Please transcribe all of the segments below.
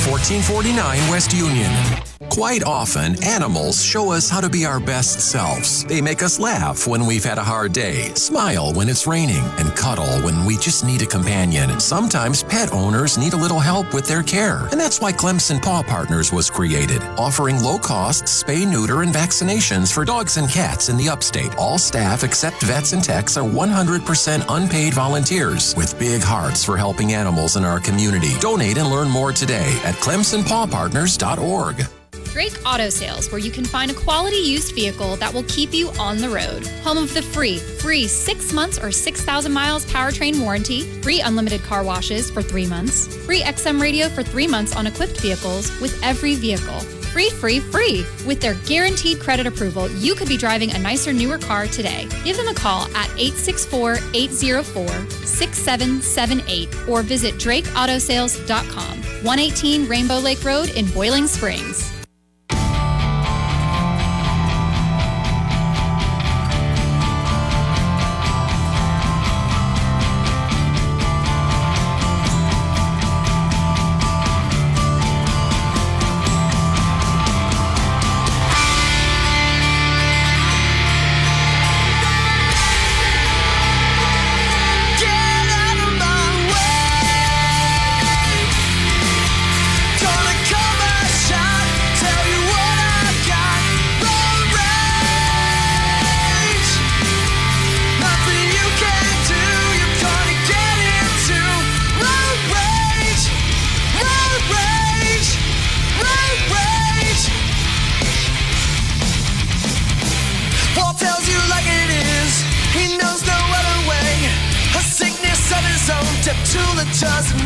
1449 West Union. Quite often, animals show us how to be our best selves. They make us laugh when we've had a hard day, smile when it's raining, and cuddle when we just need a companion. Sometimes pet owners need a little help with their care, and that's why Clemson Paw Partners was created, offering low cost spay, neuter, and vaccinations for dogs and cats in the upstate. All staff except vets and techs are 100% unpaid volunteers with big hearts for helping animals in our community. Donate and learn more today at clemsonpawpartners.org. Drake Auto Sales, where you can find a quality used vehicle that will keep you on the road. Home of the free, free six months or 6,000 miles powertrain warranty, free unlimited car washes for three months, free XM radio for three months on equipped vehicles with every vehicle. Free, free, free. With their guaranteed credit approval, you could be driving a nicer, newer car today. Give them a call at 864 804 6778 or visit drakeautosales.com. 118 Rainbow Lake Road in Boiling Springs.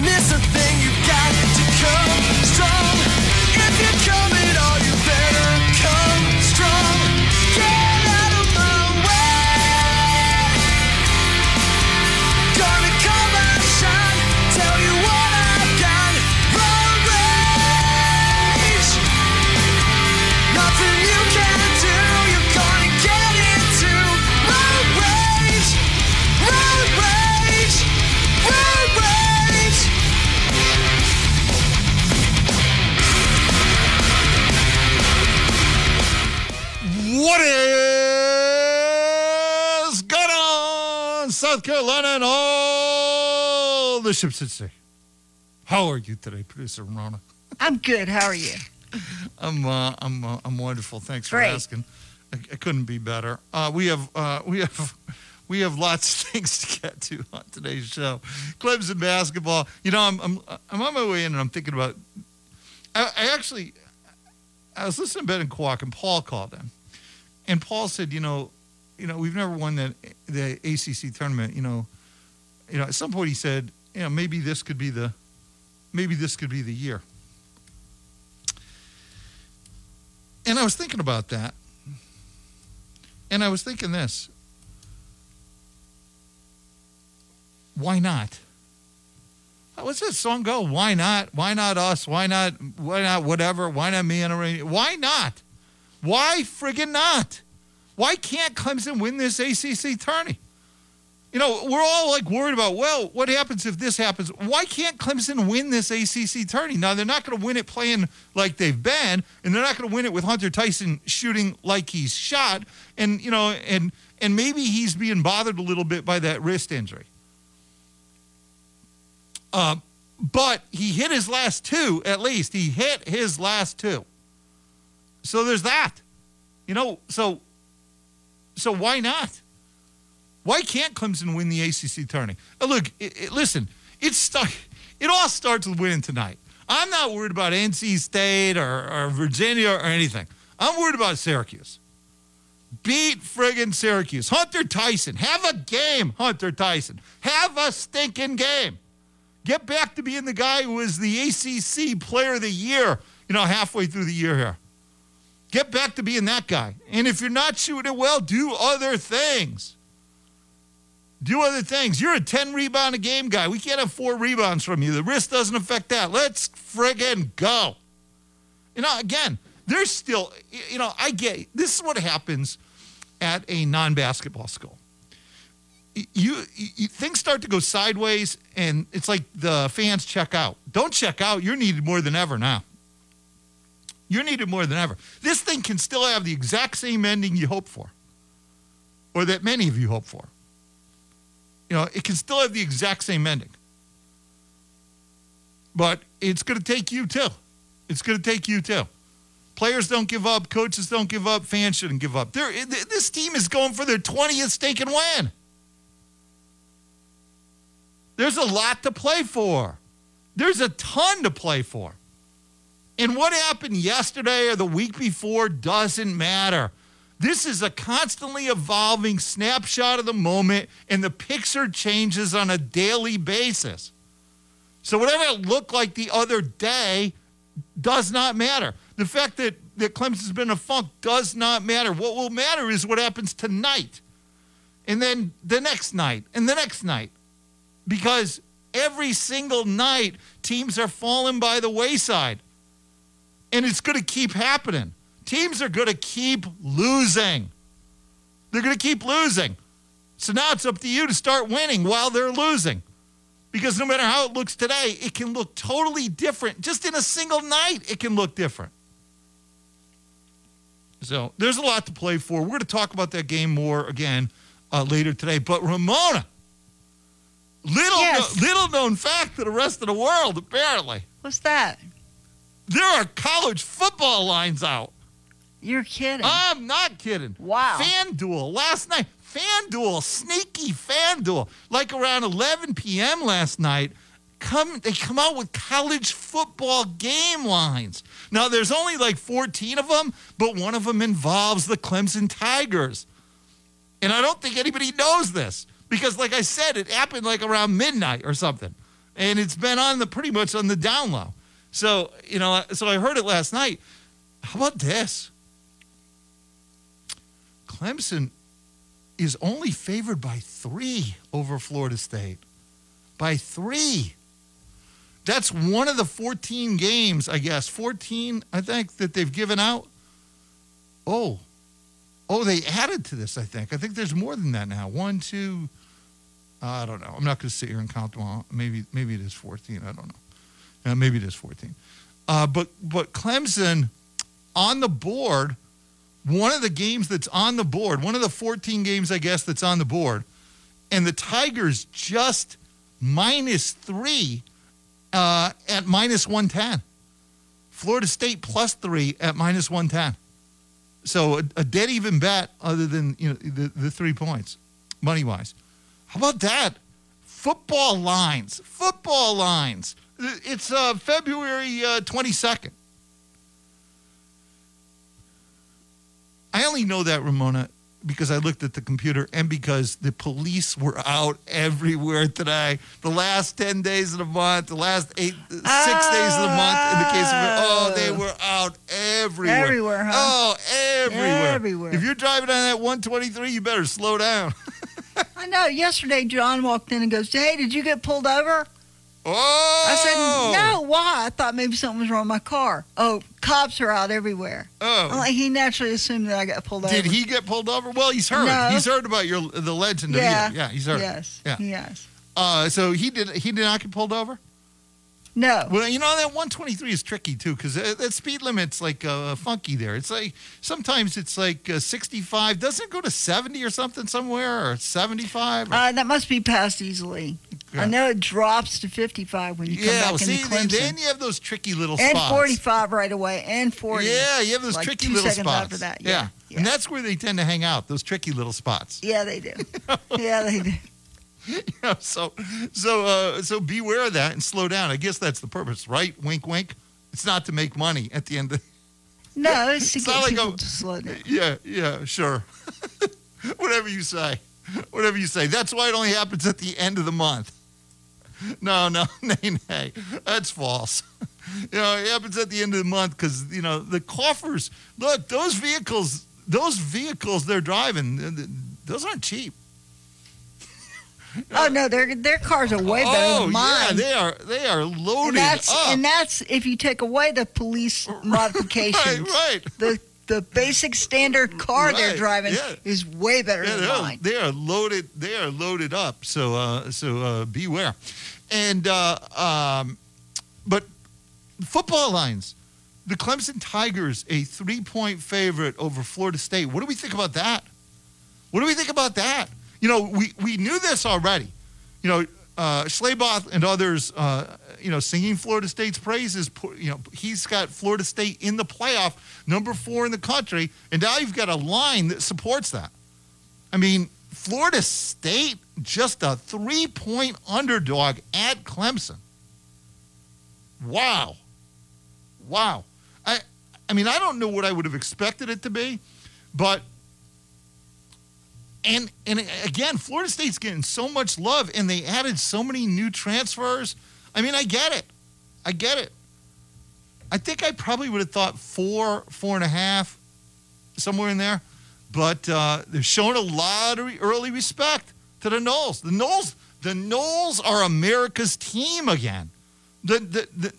it's a thing You got to come. Bishop sea. How are you today, producer Rona? I'm good. How are you? I'm uh, I'm uh, I'm wonderful. Thanks Great. for asking. I, I couldn't be better. Uh, we have uh, we have we have lots of things to get to on today's show. Clemson basketball. You know, I'm I'm I'm on my way in, and I'm thinking about. I, I actually, I was listening to Ben and Kwok, and Paul called in, and Paul said, you know, you know, we've never won that the ACC tournament. You know, you know, at some point he said, you know, maybe this could be the maybe this could be the year. And I was thinking about that. And I was thinking this. Why not? What's that song go? Why not? Why not us? Why not? Why not whatever? Why not me and Why not? Why friggin' not? Why can't Clemson win this ACC tourney? you know, we're all like worried about, well, what happens if this happens? Why can't Clemson win this ACC tourney? Now, they're not going to win it playing like they've been, and they're not going to win it with Hunter Tyson shooting like he's shot. And, you know, and, and maybe he's being bothered a little bit by that wrist injury. Uh, but he hit his last two, at least. He hit his last two. So there's that. You know, so so why not? Why can't Clemson win the ACC tourney? Uh, look, it, it, listen, it start, it all starts with winning tonight. I'm not worried about NC State or, or Virginia or anything. I'm worried about Syracuse. Beat friggin' Syracuse. Hunter Tyson. Have a game, Hunter Tyson. Have a stinking game. Get back to being the guy who was the ACC Player of the Year, you know, halfway through the year here. Get back to being that guy. And if you're not shooting it well, do other things. Do other things. You're a 10 rebound a game guy. We can't have four rebounds from you. The wrist doesn't affect that. Let's friggin' go. You know, again, there's still, you know, I get this is what happens at a non basketball school. you, you things start to go sideways, and it's like the fans check out. Don't check out. You're needed more than ever now. You're needed more than ever. This thing can still have the exact same ending you hope for, or that many of you hope for. You know, it can still have the exact same ending, but it's going to take you too. It's going to take you too. Players don't give up. Coaches don't give up. Fans shouldn't give up. They're, this team is going for their 20th stake and win. There's a lot to play for. There's a ton to play for. And what happened yesterday or the week before doesn't matter. This is a constantly evolving snapshot of the moment, and the picture changes on a daily basis. So, whatever it looked like the other day does not matter. The fact that, that Clemson's been a funk does not matter. What will matter is what happens tonight, and then the next night, and the next night. Because every single night, teams are falling by the wayside. And it's going to keep happening. Teams are going to keep losing. They're going to keep losing. So now it's up to you to start winning while they're losing. Because no matter how it looks today, it can look totally different. Just in a single night, it can look different. So there's a lot to play for. We're going to talk about that game more again uh, later today. But Ramona, little Yes. no, little known fact to the rest of the world, apparently, What's that? There are college football lines out. You're kidding. I'm not kidding. Wow. FanDuel last night. FanDuel, sneaky FanDuel. Like around 11 p.m. last night, come they come out with college football game lines. Now there's only like 14 of them, but one of them involves the Clemson Tigers. And I don't think anybody knows this because like I said, it happened like around midnight or something. And it's been on the pretty much on the down low. So, you know, so I heard it last night. How about this? Clemson is only favored by three over Florida State. By three. That's one of the 14 games, I guess. 14, I think, that they've given out. Oh. Oh, they added to this, I think. I think there's more than that now. One, two, I don't know. I'm not going to sit here and count them all. Maybe, maybe it is 14. I don't know. Uh, maybe it is 14. Uh, but, but Clemson on the board one of the games that's on the board, one of the 14 games, I guess, that's on the board, and the Tigers just minus three uh, at minus 110. Florida State plus three at minus 110. So a, a dead even bet other than you know the, the three points, money wise. How about that? Football lines. Football lines. It's uh, February uh, 22nd. I only know that, Ramona, because I looked at the computer and because the police were out everywhere today. The last 10 days of the month, the last eight, six days of the month, in the case of, oh, they were out everywhere. Everywhere, huh? Oh, everywhere. Everywhere. If you're driving on that 123, you better slow down. I know. Yesterday, John walked in and goes, "Hey, did you get pulled over?" Oh! I said, "No. Why? I thought maybe something was wrong with my car." Oh, cops are out everywhere. I'm Oh. like, he naturally assumed that I got pulled Did over. he get pulled over? Well, he's heard. No. He's heard about your the legend of Yeah. you. Yeah, he's heard. Yes. Yeah. Yes. Uh, so he did. He did not get pulled over. No. Well, you know that 123 is tricky too because that speed limit's like uh, funky there. It's like sometimes it's like uh, 65. Doesn't it go to 70 or something somewhere or 75? Uh, that must be passed easily. Yeah. I know it drops to 55 when you come yeah, back well, into see, then, Clemson. then you have those tricky little spots. and 45 right away, and 40. Yeah, you have those like tricky two little seconds spots. after that. Yeah. Yeah. yeah. and that's where they tend to hang out. Those tricky little spots. Yeah, they do. yeah, they do. Yeah, so, so, uh, so beware of that and slow down. I guess that's the purpose, right? Wink, wink. It's not to make money at the end of. No, it's to It's get not like people a- to slow down. Yeah, yeah, sure. Whatever you say. Whatever you say. That's why it only happens at the end of the month. No, no, nay, nay. That's false. You know, it happens at the end of the month because, you know, the coffers, look, those vehicles, those vehicles they're driving, th- th- those aren't cheap. Oh no, their their cars are way better oh, than mine. yeah, they are, they are loaded and that's up. and that's if you take away the police modifications. right, right. The the basic standard car they're driving yeah. is way better Yeah, than mine. they are loaded. They are loaded up. So, uh, so uh, beware. And uh, um, but football lines, the Clemson Tigers a three-point favorite over Florida State. What do we think about that? What do we think about that? You know, we we knew this already. You know, uh, and others, uh, you know, singing Florida State's praises. You know, he's got Florida State in the playoff, number four in the country, and now you've got a line that supports that. I mean, Florida State just a three-point underdog at Clemson. Wow, wow. I, I mean, I don't know what I would have expected it to be, but and and again, Florida State's getting so much love, and they added so many new transfers. I mean, I get it, I get it. I think I probably would have thought four, four and a half, somewhere in there, but uh, they're showing a lot of early respect to the Noles. The Noles, the Noles are America's team again. The the the,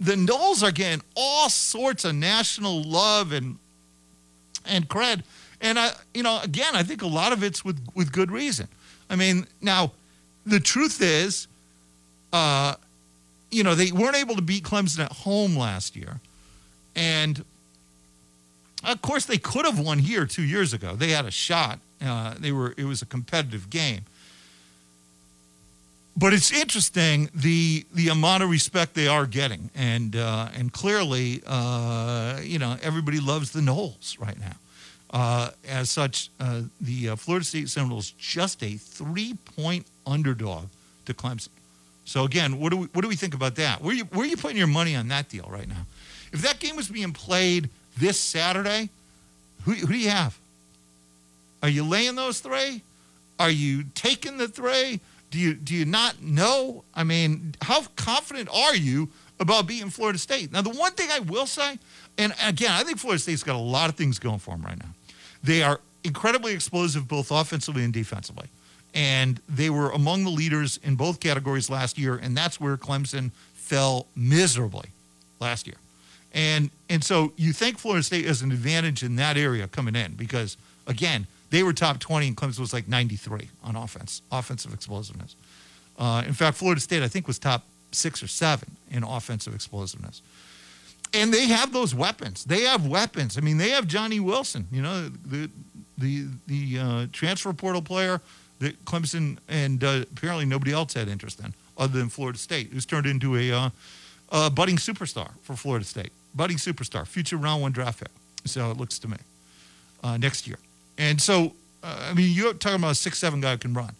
the Noles are getting all sorts of national love and and cred. And I, you know, again, I think a lot of it's with with good reason. I mean, now the truth is, uh, you know, they weren't able to beat Clemson at home last year, and of course they could have won here two years ago. They had a shot. Uh, they were it was a competitive game. But it's interesting the the amount of respect they are getting, and uh, and clearly, uh, you know, everybody loves the Noles right now. Uh, as such, uh, the uh, Florida State Seminoles just a three point underdog to Clemson. So again, what do we what do we think about that? Where you where are you putting your money on that deal right now? If that game was being played this Saturday, who who do you have? Are you laying those three? Are you taking the three? Do you do you not know? I mean, how confident are you about beating Florida State? Now, the one thing I will say, and again, I think Florida State's got a lot of things going for them right now. They are incredibly explosive both offensively and defensively. And they were among the leaders in both categories last year, and that's where Clemson fell miserably last year. And and so you think Florida State has an advantage in that area coming in because again, they were top 20 and Clemson was like 93 on offense, offensive explosiveness. Uh, in fact, Florida State I think was top six or seven in offensive explosiveness. And they have those weapons. They have weapons. I mean, they have Johnny Wilson, you know, the the the uh, transfer portal player that Clemson and uh, apparently nobody else had interest in other than Florida State, who's turned into a, uh, a budding superstar for Florida State. Budding superstar, future round one draft pick. So it looks to me uh, next year. And so, uh, I mean, you're talking about a six seven guy who can run.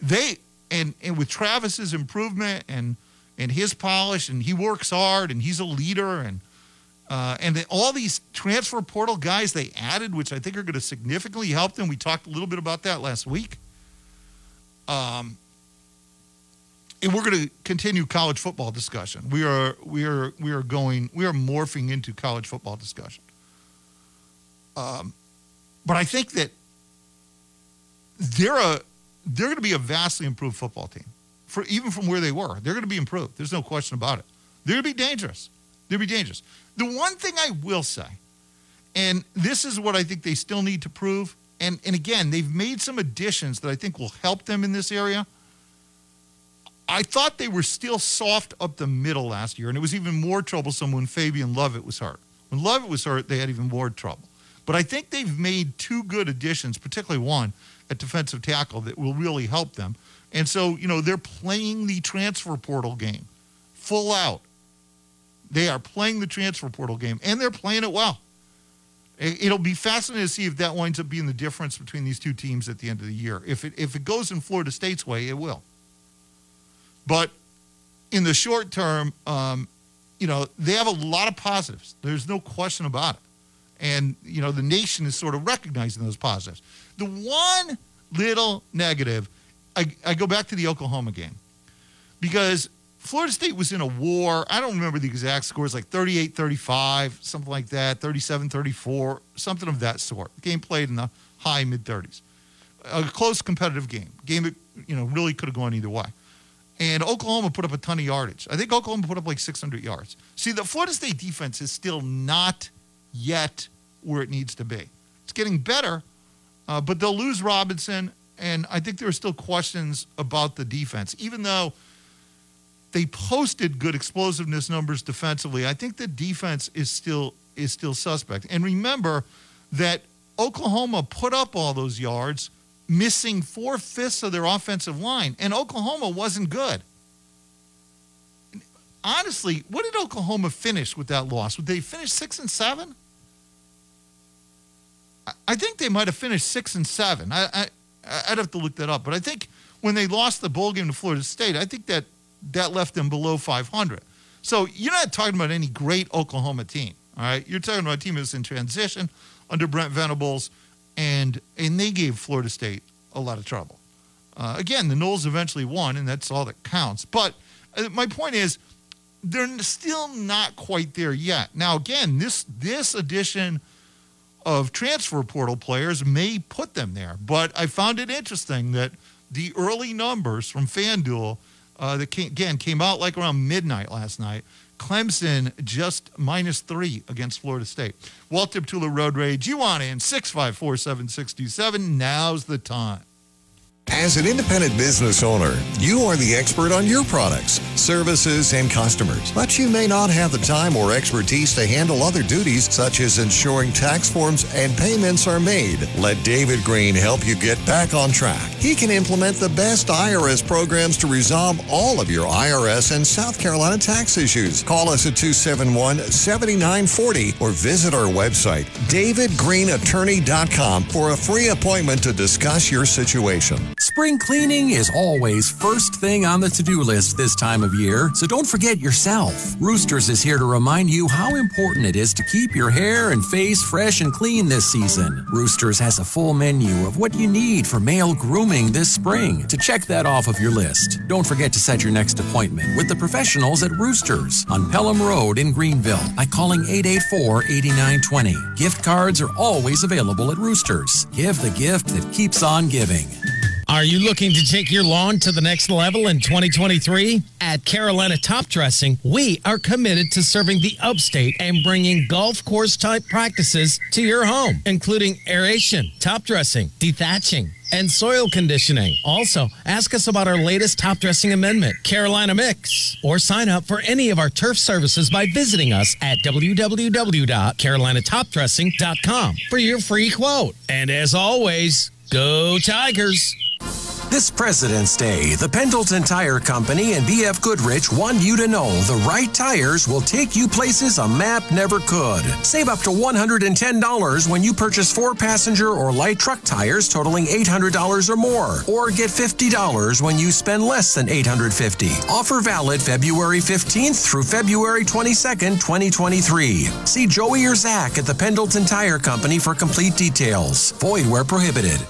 They and and with Travis's improvement and and his polish, and he works hard, and he's a leader, and uh, and then all these transfer portal guys they added, which I think are going to significantly help them. We talked a little bit about that last week. Um, and we're going to continue college football discussion. We are we are we are going we are morphing into college football discussion. Um, but I think that they're a they're going to be a vastly improved football team, for even from where they were. They're going to be improved. There's no question about it. They're going to be dangerous. They'll be dangerous. The one thing I will say, and this is what I think they still need to prove, and and again, they've made some additions that I think will help them in this area. I thought they were still soft up the middle last year, and it was even more troublesome when Fabian Lovett was hurt. When Lovett was hurt, they had even more trouble. But I think they've made two good additions, particularly one at defensive tackle, that will really help them. And so, you know, they're playing the transfer portal game full out. They are playing the transfer portal game, and they're playing it well. It- It'll be fascinating to see if that winds up being the difference between these two teams at the end of the year. If it if it goes in Florida State's way, it will. But in the short term, um, you know, they have a lot of positives. There's no question about it. And, you know, the nation is sort of recognizing those positives. The one little negative, I, I go back to the Oklahoma game because Florida State was in a war. I don't remember the exact scores, like 38 35, something like that, 37 34, something of that sort. The game played in the high mid 30s. A close competitive game. Game that, you know, really could have gone either way. And Oklahoma put up a ton of yardage. I think Oklahoma put up like 600 yards. See, the Florida State defense is still not yet where it needs to be. It's getting better, uh, but they'll lose Robinson, and I think there are still questions about the defense. Even though they posted good explosiveness numbers defensively, I think the defense is still is still suspect. And remember that Oklahoma put up all those yards, missing four fifths of their offensive line, and Oklahoma wasn't good. Honestly, what did Oklahoma finish with that loss? Would they finish six and seven? I think they might have finished six and seven. I, I'd have to look that up, but I think when they lost the bowl game to Florida State, I think that that left them below 500. So you're not talking about any great Oklahoma team. All right, you're talking about a team that's in transition under Brent Venables, and and they gave Florida State a lot of trouble. Uh, again, the Noles eventually won, and that's all that counts. But uh, my point is, they're still not quite there yet. Now, again, this this edition of transfer portal players may put them there, but I found it interesting that the early numbers from FanDuel uh, that came, again came out like around midnight last night Clemson just minus three against Florida State. Walt Deptula Road Rage, you want in 654 7627. Now's the time. As an independent business owner, you are the expert on your products, services, and customers. But you may not have the time or expertise to handle other duties such as ensuring tax forms and payments are made. Let David Green help you get back on track. He can implement the best IRS programs to resolve all of your IRS and South Carolina tax issues. Call us at 271 7940 or visit our website, davidgreenattorney.com, for a free appointment to discuss your situation. Spring cleaning is always first thing on the to do list this time of year, so don't forget yourself. Roosters is here to remind you how important it is to keep your hair and face fresh and clean this season. Roosters has a full menu of what you need for male grooming this spring. To check that off of your list, don't forget to set your next appointment with the professionals at Roosters on Pelham Road in Greenville by calling 884 8920. Gift cards are always available at Roosters. Give the gift that keeps on giving. Are you looking to take your lawn to the next level in 2023? At Carolina Top Dressing, we are committed to serving the upstate and bringing golf course type practices to your home, including aeration, top dressing, dethatching, and soil conditioning. Also, ask us about our latest top dressing amendment, Carolina Mix, or sign up for any of our turf services by visiting us at www.carolinatopdressing.com for your free quote. And as always, go Tigers! This President's Day, the Pendleton Tire Company and BF Goodrich want you to know the right tires will take you places a map never could. Save up to $110 when you purchase four passenger or light truck tires totaling $800 or more, or get $50 when you spend less than $850. Offer valid February 15th through February 22nd, 2023. See Joey or Zach at the Pendleton Tire Company for complete details. Void where prohibited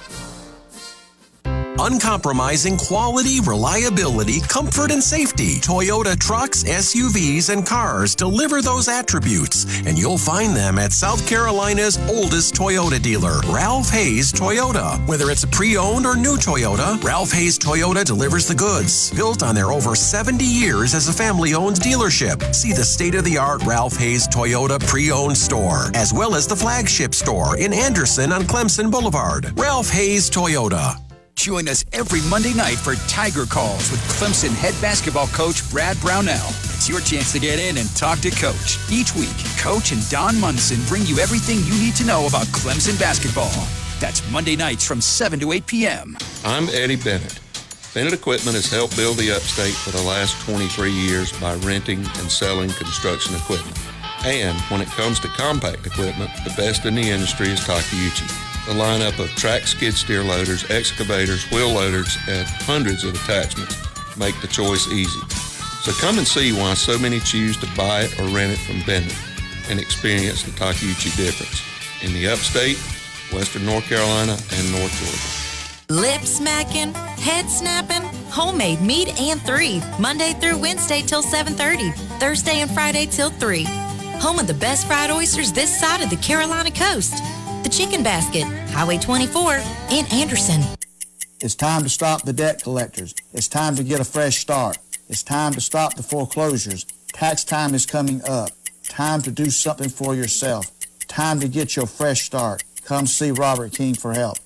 uncompromising quality, reliability, comfort, and safety. Toyota trucks, SUVs, and cars deliver those attributes, and you'll find them at South Carolina's oldest Toyota dealer, Ralph Hayes Toyota. Whether it's a pre owned or new Toyota, Ralph Hayes Toyota delivers the goods, built on their over 70 years as a family owned dealership. See the state of the art Ralph Hayes Toyota pre owned store, as well as the flagship store in Anderson on Clemson Boulevard. Ralph Hayes Toyota. Join us every Monday night for Tiger Calls with Clemson head basketball coach Brad Brownell. It's your chance to get in and talk to Coach. Each week, Coach and Don Munson bring you everything you need to know about Clemson basketball. That's Monday nights from 7 to 8 p.m. I'm Eddie Bennett. Bennett Equipment has helped build the upstate for the last 23 years by renting and selling construction equipment. And when it comes to compact equipment, the best in the industry is Takeuchi. A lineup of track skid steer loaders, excavators, wheel loaders, and hundreds of attachments make the choice easy. So come and see why so many choose to buy it or rent it from Bennett and experience the Takeuchi difference in the upstate, western North Carolina, and North Georgia. Lip smacking, head snapping, homemade meat and three, Monday through Wednesday till 7:30, Thursday and Friday till 3. Home of the best fried oysters this side of the Carolina coast. The Chicken Basket, Highway 24 in Anderson. It's time to stop the debt collectors. It's time to get a fresh start. It's time to stop the foreclosures. Tax time is coming up. Time to do something for yourself. time to get your fresh start. Come see Robert King for help.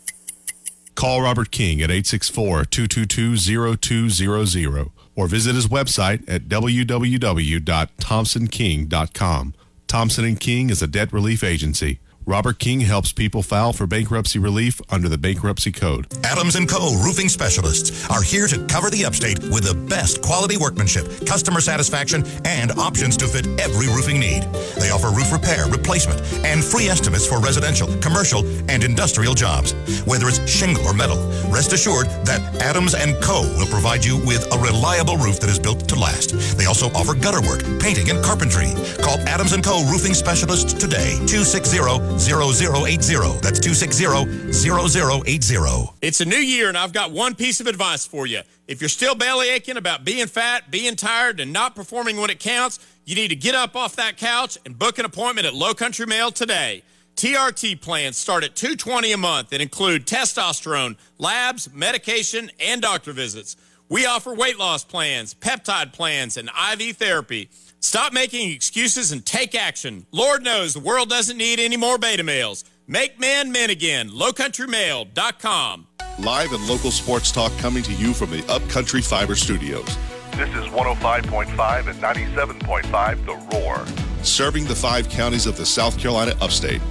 Call Robert King at 864-222-0200 or visit his website at www.thompsonking.com. Thompson and King is a debt relief agency. Robert King helps people file for bankruptcy relief under the Bankruptcy Code. Adams & Co. Roofing Specialists are here to cover the upstate with the best quality workmanship, customer satisfaction, and options to fit every roofing need. They offer roof repair, replacement, and free estimates for residential, commercial, and industrial jobs. Whether it's shingle or metal, rest assured that Adams & Co. will provide you with a reliable roof that is built to last. They also offer gutter work, painting, and carpentry. Call Adams & Co. Roofing Specialists today, 260 0080. That's 260 0080. It's a new year, and I've got one piece of advice for you. If you're still belly aching about being fat, being tired, and not performing when it counts, you need to get up off that couch and book an appointment at Low Country Male today. TRT plans start at 220 a month and include testosterone, labs, medication, and doctor visits. We offer weight loss plans, peptide plans, and IV therapy. Stop making excuses and take action. Lord knows the world doesn't need any more beta males. Make men men again. LowCountryMale.com. Live and local sports talk coming to you from the Upcountry Fiber Studios. This is 105.5 and 97.5 The Roar. Serving the five counties of the South Carolina upstate.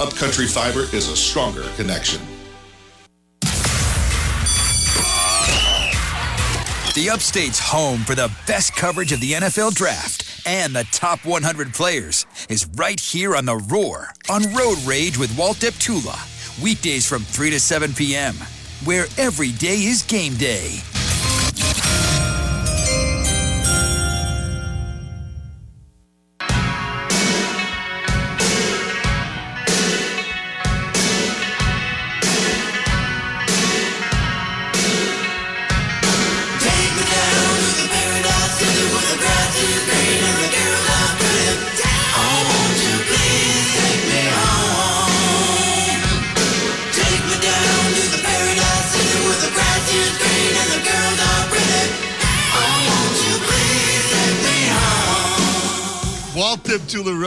Upcountry Fiber is a stronger connection. The Upstate's home for the best coverage of the NFL Draft and the top 100 players is right here on The Roar on Road Rage with Walt Deptula. Weekdays from 3 to 7 p.m., where every day is game day.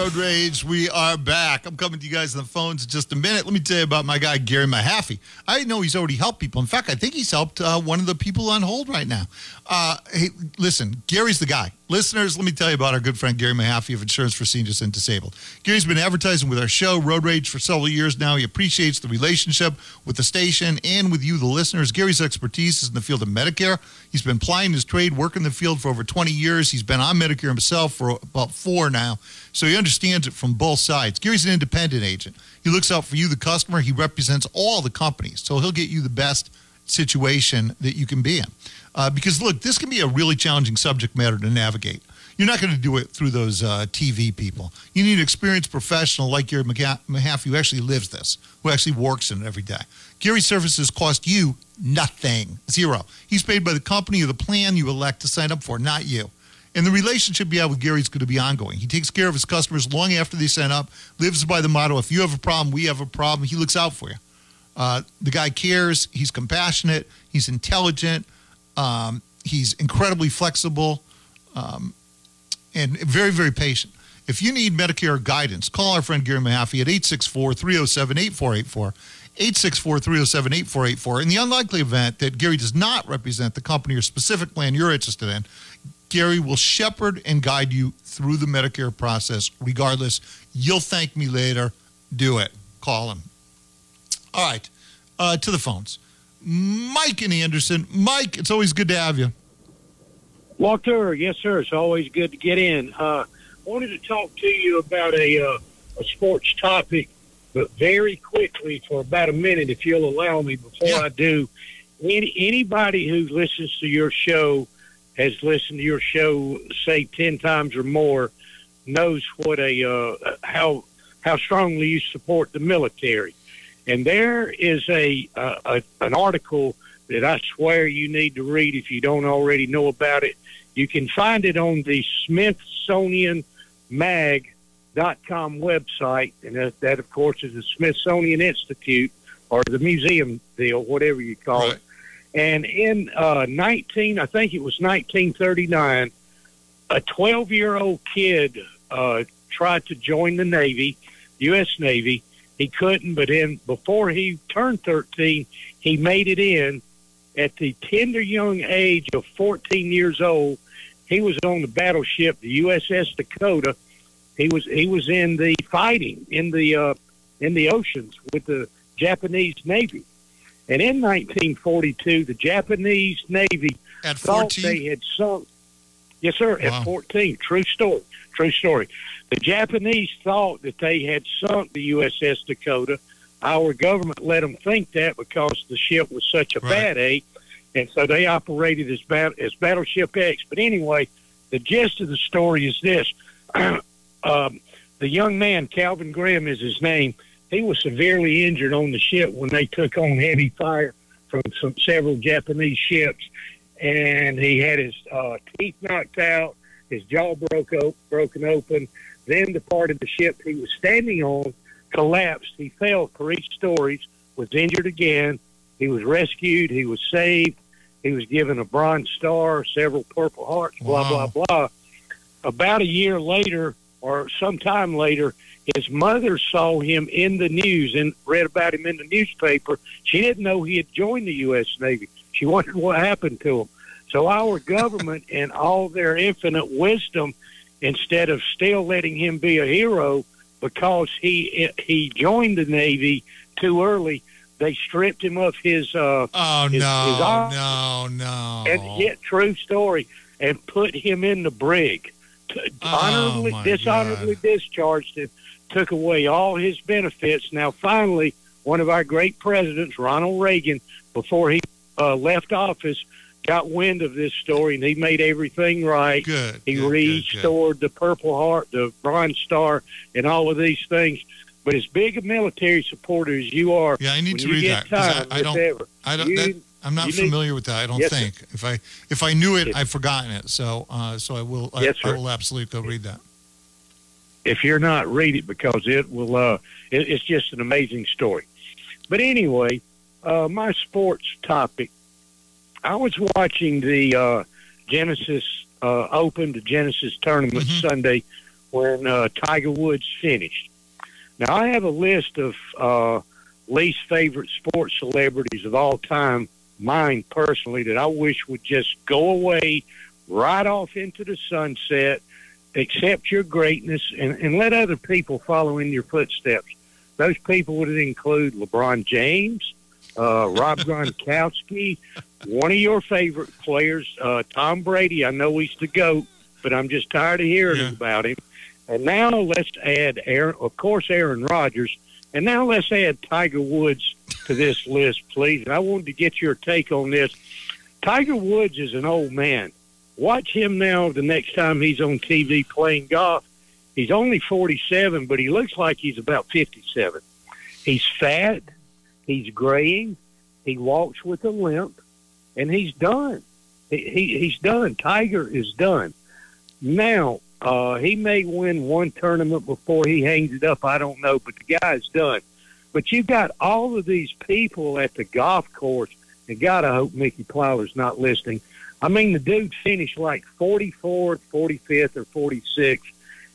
Road Rage. We are back. I'm coming to you guys on the phones in just a minute. Let me tell you about my guy, Gary Mahaffey. I know he's already helped people. In fact, I think he's helped uh, one of the people on hold right now. Uh, hey, listen, Gary's the guy. Listeners, let me tell you about our good friend Gary Mahaffey of Insurance for Seniors and Disabled. Gary's been advertising with our show, Road Rage, for several years now. He appreciates the relationship with the station and with you, the listeners. Gary's expertise is in the field of Medicare. He's been plying his trade, working the field for over 20 years. He's been on Medicare himself for about four now, so he understands it from both sides. Gary's an independent agent. He looks out for you, the customer. He represents all the companies, so he'll get you the best situation that you can be in. Uh, because look, this can be a really challenging subject matter to navigate. You're not going to do it through those uh, TV people. You need an experienced professional like Gary Mahaffey who actually lives this, who actually works in it every day. Gary's services cost you nothing, zero. He's paid by the company or the plan you elect to sign up for, not you. And the relationship you have with Gary is going to be ongoing. He takes care of his customers long after they sign up, lives by the motto if you have a problem, we have a problem. He looks out for you. Uh, the guy cares, he's compassionate, he's intelligent. Um, he's incredibly flexible um, and very, very patient. If you need Medicare guidance, call our friend Gary Mahaffey at 864 307 8484. 864 307 8484. In the unlikely event that Gary does not represent the company or specific plan you're interested in, Gary will shepherd and guide you through the Medicare process regardless. You'll thank me later. Do it. Call him. All right, uh, to the phones. Mike in Anderson. Mike, it's always good to have you. Walter, yes, sir. It's always good to get in. Uh, wanted to talk to you about a, uh, a sports topic, but very quickly for about a minute, if you'll allow me before yeah. I do. Any, anybody who listens to your show has listened to your show, say, 10 times or more, knows what a uh, how how strongly you support the military. And there is a, uh, a an article that I swear you need to read if you don't already know about it. You can find it on the Smithsonian Mag dot com website, and that, that, of course, is the Smithsonian Institute or the museum deal, whatever you call right. it. And in uh, 19, I think it was 1939, a 12 year old kid uh, tried to join the Navy U.S. Navy. He couldn't, but then before he turned 13, he made it in at the tender young age of 14 years old. He was on the battleship, the USS Dakota. He was he was in the fighting in the uh, in the oceans with the Japanese Navy. And in 1942, the Japanese Navy At thought 14? they had sunk. Yes, sir. Wow. At 14, true story. True story. The Japanese thought that they had sunk the USS Dakota. Our government let them think that because the ship was such a bad egg, and so they operated as bat- as Battleship X. But anyway, the gist of the story is this: um, the young man, Calvin Graham, is his name. He was severely injured on the ship when they took on heavy fire from some several Japanese ships, and he had his uh, teeth knocked out, his jaw broke op- broken open. Then the part of the ship he was standing on collapsed. He fell three stories, was injured again. He was rescued. He was saved. He was given a Bronze Star, several Purple Hearts, blah, blah, blah. About a year later, or sometime later, his mother saw him in the news and read about him in the newspaper. She didn't know he had joined the U.S. Navy. She wondered what happened to him. So our government, in all their infinite wisdom, instead of still letting him be a hero because he he joined the Navy too early, they stripped him of his uh, Oh his, no, his no, no! and yet true story, and put him in the brig. Oh, honorably, dishonorably discharged him, took away all his benefits. Now, finally, one of our great presidents, Ronald Reagan, before he uh, left office, got wind of this story, and he made everything right. Good. He restored the Purple Heart, the Bronze Star, and all of these things. But as big a military supporter as you are, Yeah, I need to read that. time, I, I don't. ever, I don't. you- that, I'm not you need- familiar with that. I don't Yes, sir. think. If I if I knew it, I've forgotten it. So uh, so I will. I, Yes, I sir. will absolutely go read that. If you're not, read it because it will. Uh, it, it's just an amazing story. But anyway, uh, my sports topic. I was watching the uh, Genesis uh, Open, the Genesis tournament Sunday, when uh, Tiger Woods finished. Now I have a list of uh, least favorite sports celebrities of all time. Mine personally, that I wish would just go away, right off into the sunset accept your greatness and, and let other people follow in your footsteps. Those people would include LeBron James, uh, Rob Gronkowski, one of your favorite players, uh, Tom Brady. I know he's the GOAT, but I'm just tired of hearing about him. And now let's add Aaron, of course, Aaron Rodgers. And now let's add Tiger Woods to this list, please. And I wanted to get your take on this. Tiger Woods is an old man. Watch him now the next time he's on TV playing golf. He's only 47, but he looks like he's about 57. He's fat. He's graying. He walks with a limp, and he's done. He, he, he's done. Tiger is done. Now, uh, he may win one tournament before he hangs it up. I don't know, but the guy's done. But you've got all of these people at the golf course, and God, I hope Mickey Plyler's not listening. I mean, the dude finished like 44th, 45th, or 46th.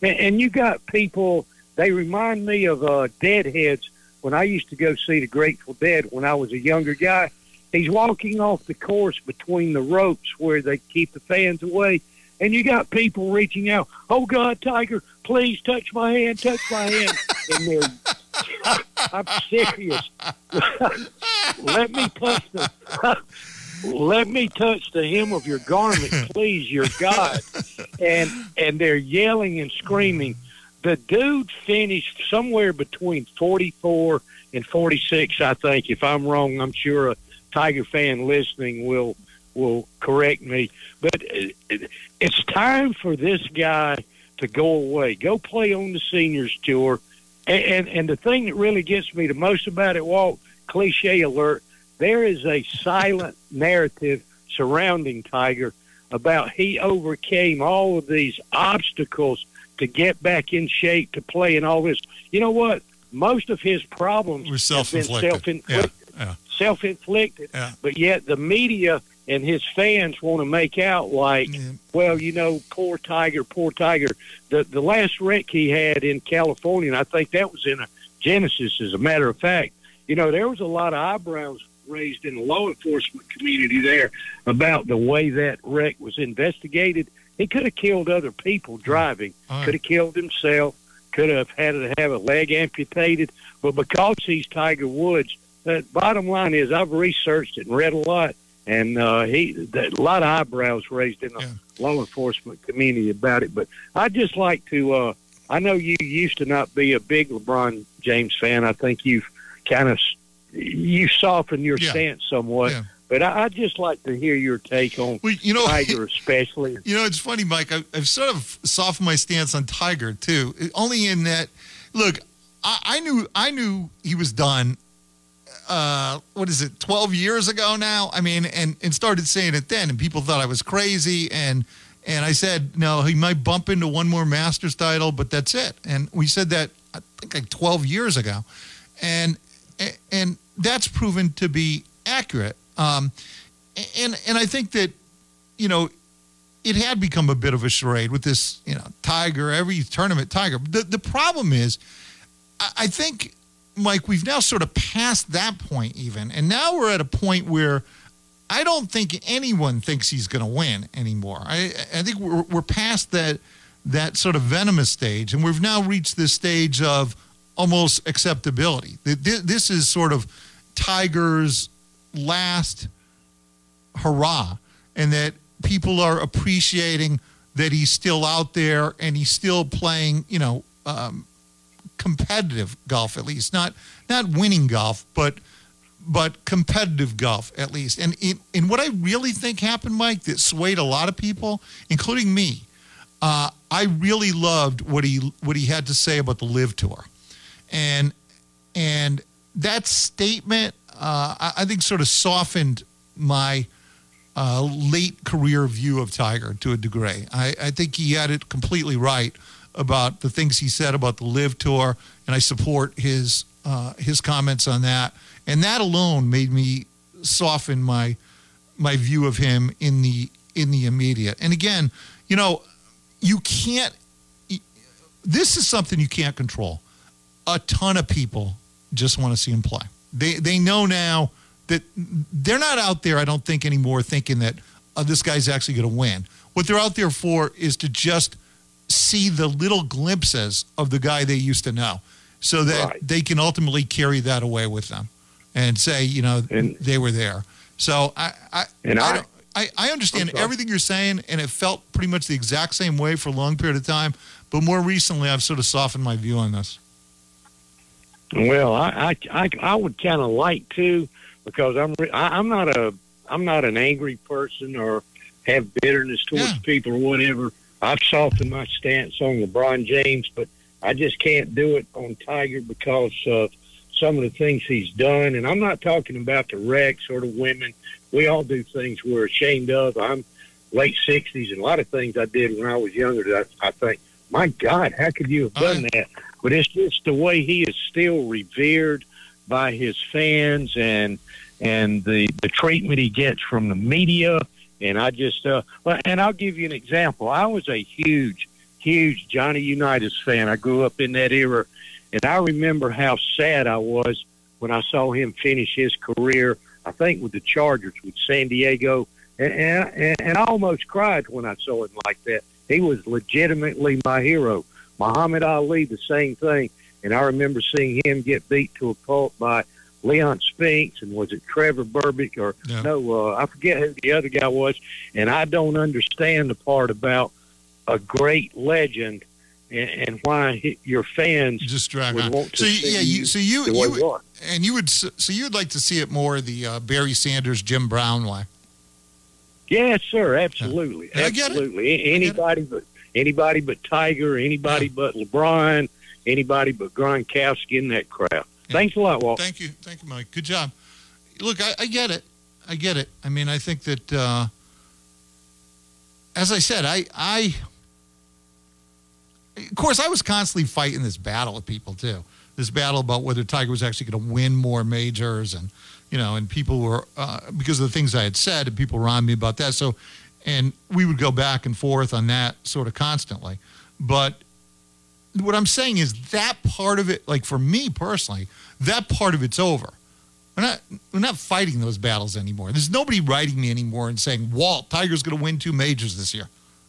And, and you got people, they remind me of uh, Deadheads when I used to go see the Grateful Dead when I was a younger guy. He's walking off the course between the ropes where they keep the fans away. And you got people reaching out, oh, God, Tiger, please touch my hand, touch my hand. and they're, I'm serious. Let me touch the. Let me touch the hem of your garment, please, your God. And and they're yelling and screaming. The dude finished somewhere between 44 and 46, I think. If I'm wrong, I'm sure a Tiger fan listening will will correct me. But uh, it's time for this guy to go away. Go play on the seniors tour. And, and and the thing that really gets me the most about it, Walt, cliche alert, there is a silent narrative surrounding Tiger about he overcame all of these obstacles to get back in shape to play and all this. You know what? Most of his problems Were self-inflicted. self-inflicted. Yeah, yeah. Self-inflicted. Yeah. But yet the media and his fans want to make out like, well, you know, poor Tiger, poor Tiger. The the last wreck he had in California, and I think that was in a Genesis. As a matter of fact, you know, there was a lot of eyebrows raised in the law enforcement community there about the way that wreck was investigated. He could have killed other people driving, right. could have killed himself, could have had to have a leg amputated. But because he's Tiger Woods, the bottom line is I've researched it and read a lot, and uh, he a lot of eyebrows raised in the law enforcement community about it. But I'd just like to. Uh, I know you used to not be a big LeBron James fan. I think you've kind of you soften your Yeah. stance somewhat. But I, I'd just like to hear your take on you know- Tiger, especially. You know, it's funny, Mike. I, I've sort of softened my stance on Tiger too. Only in that, look, I, I knew I knew he was done. Uh, what is it? Twelve years ago now. I mean, and and started saying it then, and people thought I was crazy. And and I said, no, he might bump into one more Masters title, but that's it. And we said that I think like twelve years ago, and and that's proven to be accurate. Um, and and I think that you know it had become a bit of a charade with this, you know, Tiger, every tournament Tiger. The the problem is, I, I think, Mike, we've now sort of passed that point even, and now we're at a point where I don't think anyone thinks he's going to win anymore. I I think we're we're past that that sort of venomous stage, and we've now reached this stage of almost acceptability. Th- th- This is sort of Tiger's last hurrah, and that people are appreciating that he's still out there and he's still playing, you know, um, competitive golf at least, not not winning golf, but but competitive golf at least. And in, in what I really think happened, Mike, that swayed a lot of people, including me. Uh, I really loved what he what he had to say about the LIV Tour, and and that statement uh, I, I think sort of softened my uh, late career view of Tiger to a degree. I, I think he had it completely right about the things he said about the LIV Tour, and I support his uh, his comments on that. And that alone made me soften my my view of him in the in the immediate. And again, you know, you can't. This is something you can't control. A ton of people just want to see him play. They they know now that they're not out there. I don't think anymore thinking that uh, this guy's actually going to win. What they're out there for is to just see the little glimpses of the guy they used to know, so that they can ultimately carry that away with them and say, you know, they were there. So I I And I- don't- I, I understand everything you're saying, and it felt pretty much the exact same way for a long period of time. But more recently, I've sort of softened my view on this. Well, I I I, I would kind of like to because I'm re- I, I'm not a I'm not an angry person or have bitterness towards people or whatever. I've softened my stance on LeBron James, but I just can't do it on Tiger because of some of the things he's done. And I'm not talking about the wrecks or the women. We all do things we're ashamed of. I'm late 60s, and a lot of things I did when I was younger that I, I think, my God, how could you have oh, done that? But it's just the way he is still revered by his fans and and the the treatment he gets from the media. And I just uh, well, and I'll give you an example. I was a huge, huge Johnny Unitas fan. I grew up in that era, and I remember how sad I was when I saw him finish his career. I think with the Chargers, with San Diego, and and, and I almost cried when I saw him like that. He was legitimately my hero. Muhammad Ali, the same thing. And I remember seeing him get beat to a pulp by Leon Spinks, and was it Trevor Berbick or no? Uh, I forget who the other guy was. And I don't understand the part about a great legend and, and why he, your fans just drag would on. want to So see yeah, you, so you you you are. and you would so you'd like to see it more the uh, Barry Sanders, Jim Brown way. Yes, sir. Absolutely, I get it. absolutely. Anybody but anybody but Tiger, anybody but LeBron, anybody but Gronkowski in that crowd. Thanks a lot, Walt. Thank you, thank you, Mike. Good job. Look, I, I get it. I get it. I mean, I think that, uh, as I said, I, I, of course, I was constantly fighting this battle with people too. This battle about whether Tiger was actually going to win more majors, and you know, and people were uh, because of the things I had said, and people were on me about that. So, and we would go back and forth on that sort of constantly. But what I'm saying is that part of it, like for me personally, that part of it's over. We're not we're not fighting those battles anymore. There's nobody writing me anymore and saying, Walt, Tiger's gonna win two majors this year.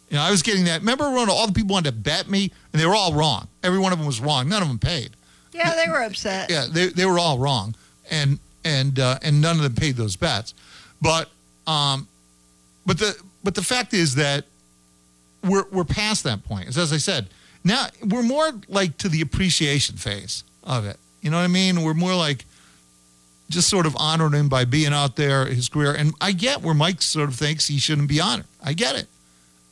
You know, I was getting that. Remember when all the people wanted to bet me and they were all wrong. Every one of them was wrong. None of them paid. Yeah, they were upset. Yeah, they, they were all wrong. And and uh, and none of them paid those bets. But um but the but the fact is that we're we're past that point. As I said, now we're more like to the appreciation phase of it. You know what I mean? We're more like just sort of honored him by being out there, his career. And I get where Mike sort of thinks he shouldn't be honored. I get it.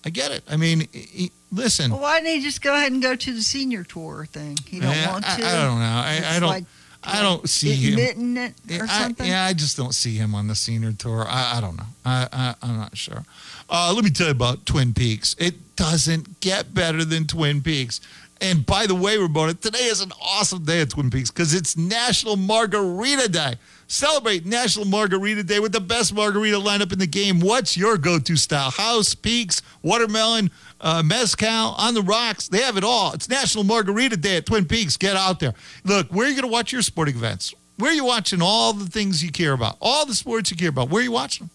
I get it. I mean, he, listen. Well, why didn't he just go ahead and go to the senior tour thing? He don't Eh, want to. I, I don't know. I, I don't. like- I don't see him. it or I- something. yeah, I just don't see him on the senior tour. I, I don't know. I, I, I'm not sure. Uh, let me tell you about Twin Peaks. It doesn't get better than Twin Peaks. And by the way, Ramona, today is an awesome day at Twin Peaks because it's National Margarita Day. Celebrate National Margarita Day with the best margarita lineup in the game. What's your go-to style? House, Peaks, watermelon, uh, mezcal, on the rocks. They have it all. It's National Margarita Day at Twin Peaks. Get out there. Look, where are you going to watch your sporting events? Where are you watching all the things you care about? All the sports you care about. Where are you watching them?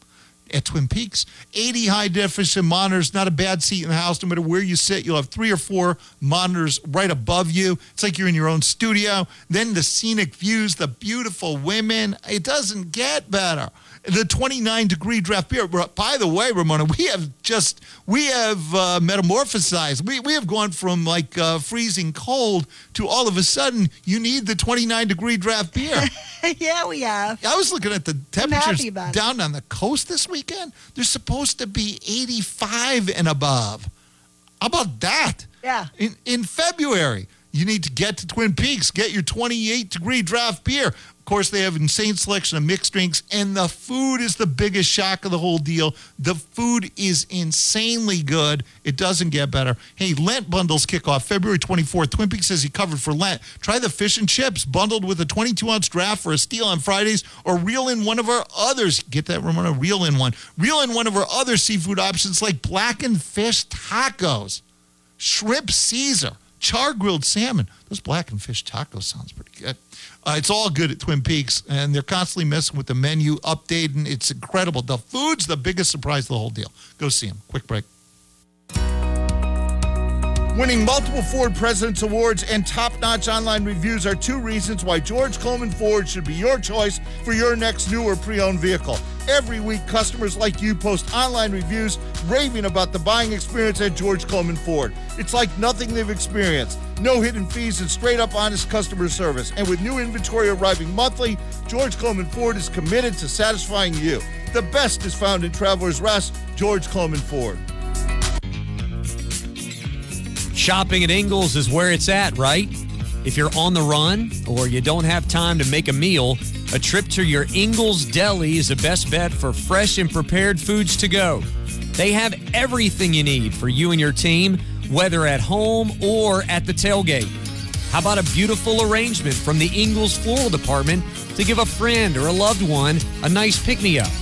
At Twin Peaks. 80 high definition monitors, not a bad seat in the house. No matter where you sit, you'll have three or four monitors right above you. It's like you're in your own studio. Then the scenic views, the beautiful women. It doesn't get better. The 29 degree draft beer. By the way, Ramona, we have just we have uh, metamorphosized. We we have gone from like uh, freezing cold to all of a sudden you need the 29 degree draft beer. yeah, we have. I was looking at the temperatures about it. down on the coast this weekend. They're supposed to be 85 and above. How about that? Yeah. In in February, you need to get to Twin Peaks, get your 28 degree draft beer. Of course, they have insane selection of mixed drinks, and the food is the biggest shock of the whole deal. The food is insanely good. It doesn't get better. Hey, Lent bundles kick off February 24th. Twin Peaks says you covered for Lent. Try the fish and chips bundled with a 22 ounce draft for a steal on Fridays, or reel in one of our others. Get that, Ramona? Reel in one. Reel in one of our other seafood options like blackened fish tacos shrimp Caesar, char grilled salmon. Those blackened fish tacos sounds pretty good. Uh, it's all good at Twin Peaks, and they're constantly messing with the menu, updating. It's incredible. The food's the biggest surprise of the whole deal. Go see them. Quick break. Winning multiple Ford President's Awards and top notch online reviews are two reasons why George Coleman Ford should be your choice for your next new or pre owned vehicle. Every week, customers like you post online reviews raving about the buying experience at George Coleman Ford. It's like nothing they've experienced. No hidden fees and straight up honest customer service. And with new inventory arriving monthly, George Coleman Ford is committed to satisfying you. The best is found in Traveler's Rest, George Coleman Ford. Shopping at Ingles is where it's at, right? If you're on the run or you don't have time to make a meal, a trip to your Ingles Deli is the best bet for fresh and prepared foods to go. They have everything you need for you and your team, whether at home or at the tailgate. How about a beautiful arrangement from the Ingles Floral Department to give a friend or a loved one a nice pick me up?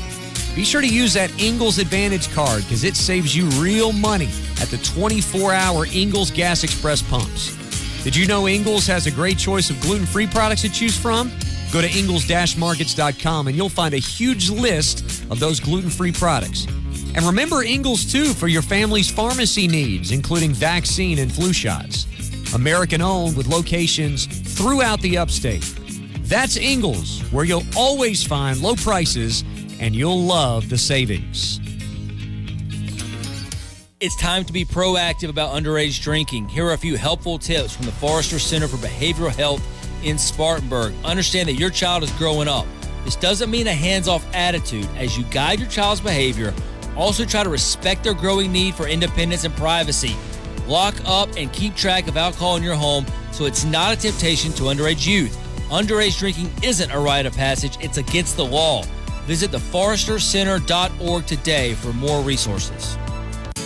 Be sure to use that Ingles Advantage card because it saves you real money the 24 hour Ingles Gas Express pumps. Did you know Ingles has a great choice of gluten free products to choose from? Go to ingles markets.com and you'll find a huge list of those gluten free products. And remember Ingles too for your family's pharmacy needs, including vaccine and flu shots. American owned with locations throughout the upstate. That's Ingles, where you'll always find low prices and you'll love the savings. It's time to be proactive about underage drinking. Here are a few helpful tips from the Forrester Center for Behavioral Health in Spartanburg. Understand that your child is growing up. This doesn't mean a hands off attitude. As you guide your child's behavior, also try to respect their growing need for independence and privacy. Lock up and keep track of alcohol in your home so it's not a temptation to underage youth. Underage drinking isn't a rite of passage, it's against the law. Visit theforrestercenter.org today for more resources.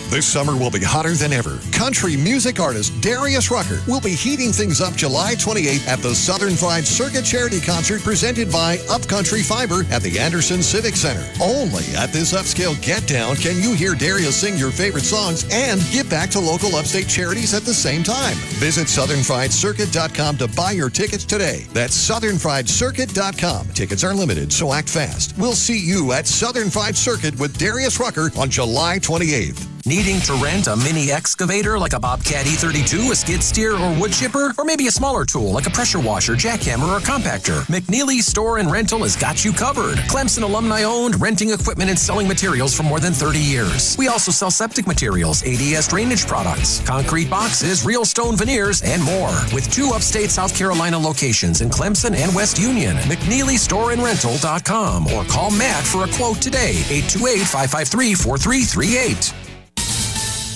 This summer will be hotter than ever. Country music artist Darius Rucker will be heating things up July 28th at the Southern Fried Circuit Charity Concert presented by Upcountry Fiber at the Anderson Civic Center. Only at this upscale get down can you hear Darius sing your favorite songs and give back to local upstate charities at the same time. Visit southernfriedcircuit.com to buy your tickets today. That's southernfriedcircuit.com. Tickets are limited, so act fast. We'll see you at Southern Fried Circuit with Darius Rucker on July 28th. Needing to rent a mini excavator like a Bobcat E32, a skid steer, or wood chipper? Or maybe a smaller tool like a pressure washer, jackhammer, or compactor? McNeely Store and Rental has got you covered. Clemson alumni owned, renting equipment and selling materials for more than 30 years. We also sell septic materials, ADS drainage products, concrete boxes, real stone veneers, and more. With two upstate South Carolina locations in Clemson and West Union. McNeelyStoreandRental.com or call Matt for a quote today, 828 553 4338.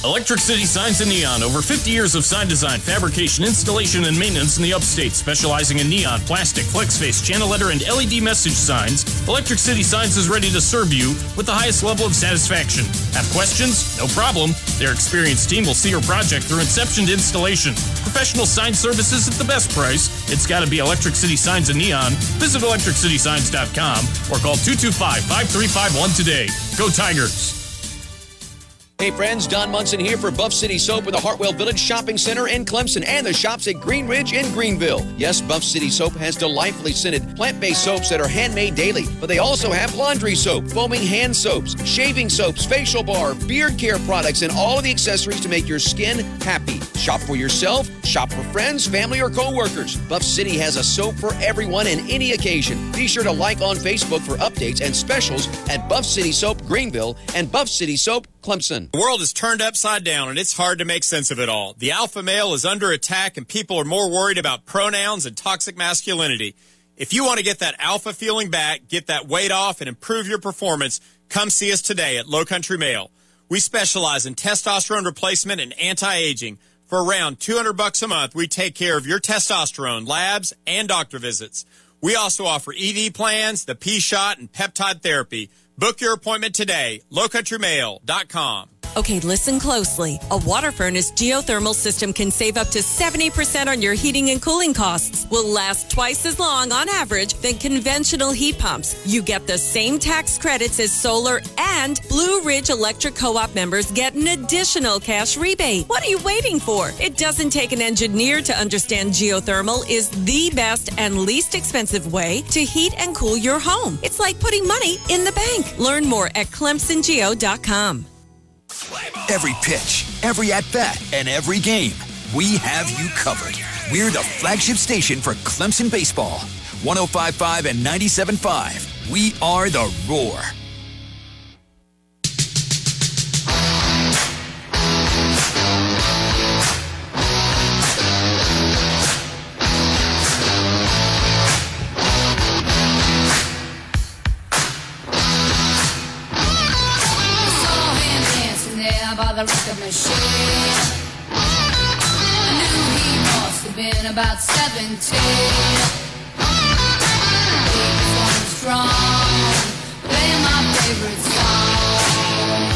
Electric City Signs and Neon. Over 50 years of sign design, fabrication, installation, and maintenance in the upstate, specializing in neon, plastic, flex face, channel letter, and LED message signs. Electric City Signs is ready to serve you with the highest level of satisfaction. Have questions? No problem. Their experienced team will see your project through inception to installation. Professional sign services at the best price. It's got to be Electric City Signs and Neon. Visit electricitysigns.com or call 225 5351 today. Go Tigers! Hey friends, Don Munson here for Buff City Soap in the Hartwell Village Shopping Center in Clemson and the shops at Green Ridge in Greenville. Yes, Buff City Soap has delightfully scented plant-based soaps that are handmade daily, but they also have laundry soap, foaming hand soaps, shaving soaps, facial bar, beard care products, and all of the accessories to make your skin happy. Shop for yourself, shop for friends, family, or co-workers. Buff City has a soap for everyone and any occasion. Be sure to like on Facebook for updates and specials at Buff City Soap Greenville and Buff City Soap Clemson. The world is turned upside down and it's hard to make sense of it all. The alpha male is under attack and people are more worried about pronouns and toxic masculinity. If you want to get that alpha feeling back, get that weight off, and improve your performance, come see us today at Low Country Male. We specialize in testosterone replacement and anti-aging. For around 200 bucks a month, we take care of your testosterone, labs, and doctor visits. We also offer ED plans, the P shot, and peptide therapy. Book your appointment today, lowcountrymale.com. Okay, listen closely. A water furnace geothermal system can save up to 70% on your heating and cooling costs. Will last twice as long on average than conventional heat pumps. You get the same tax credits as solar and Blue Ridge Electric Co-op members get an additional cash rebate. What are you waiting for? It doesn't take an engineer to understand geothermal is the best and least expensive way to heat and cool your home. It's like putting money in the bank. Learn more at clemsongeo.com. Every pitch, every at bat, and every game, we have you covered. We're the flagship station for Clemson baseball. 1055 and 97.5. We are the Roar. The record machine. I knew he must have been about 17. He was strong, playing my favorite song.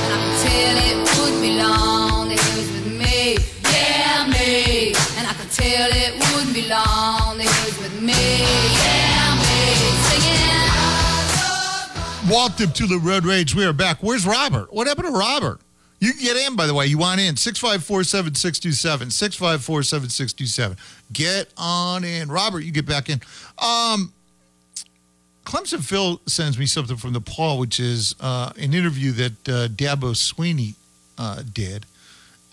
And I could tell it would be long that he was with me, yeah, me. And I could tell it wouldn't be long that he was with me, yeah, me. Singing. Walked him to the road rage. We are back. Where's Robert? What happened to Robert? You can get in, by the way. You want in. 654 7627. 654 7627. Get on in. Robert, you get back in. Um, Clemson Phil sends me something from the Paul, which is uh, an interview that uh, Dabo Swinney uh, did.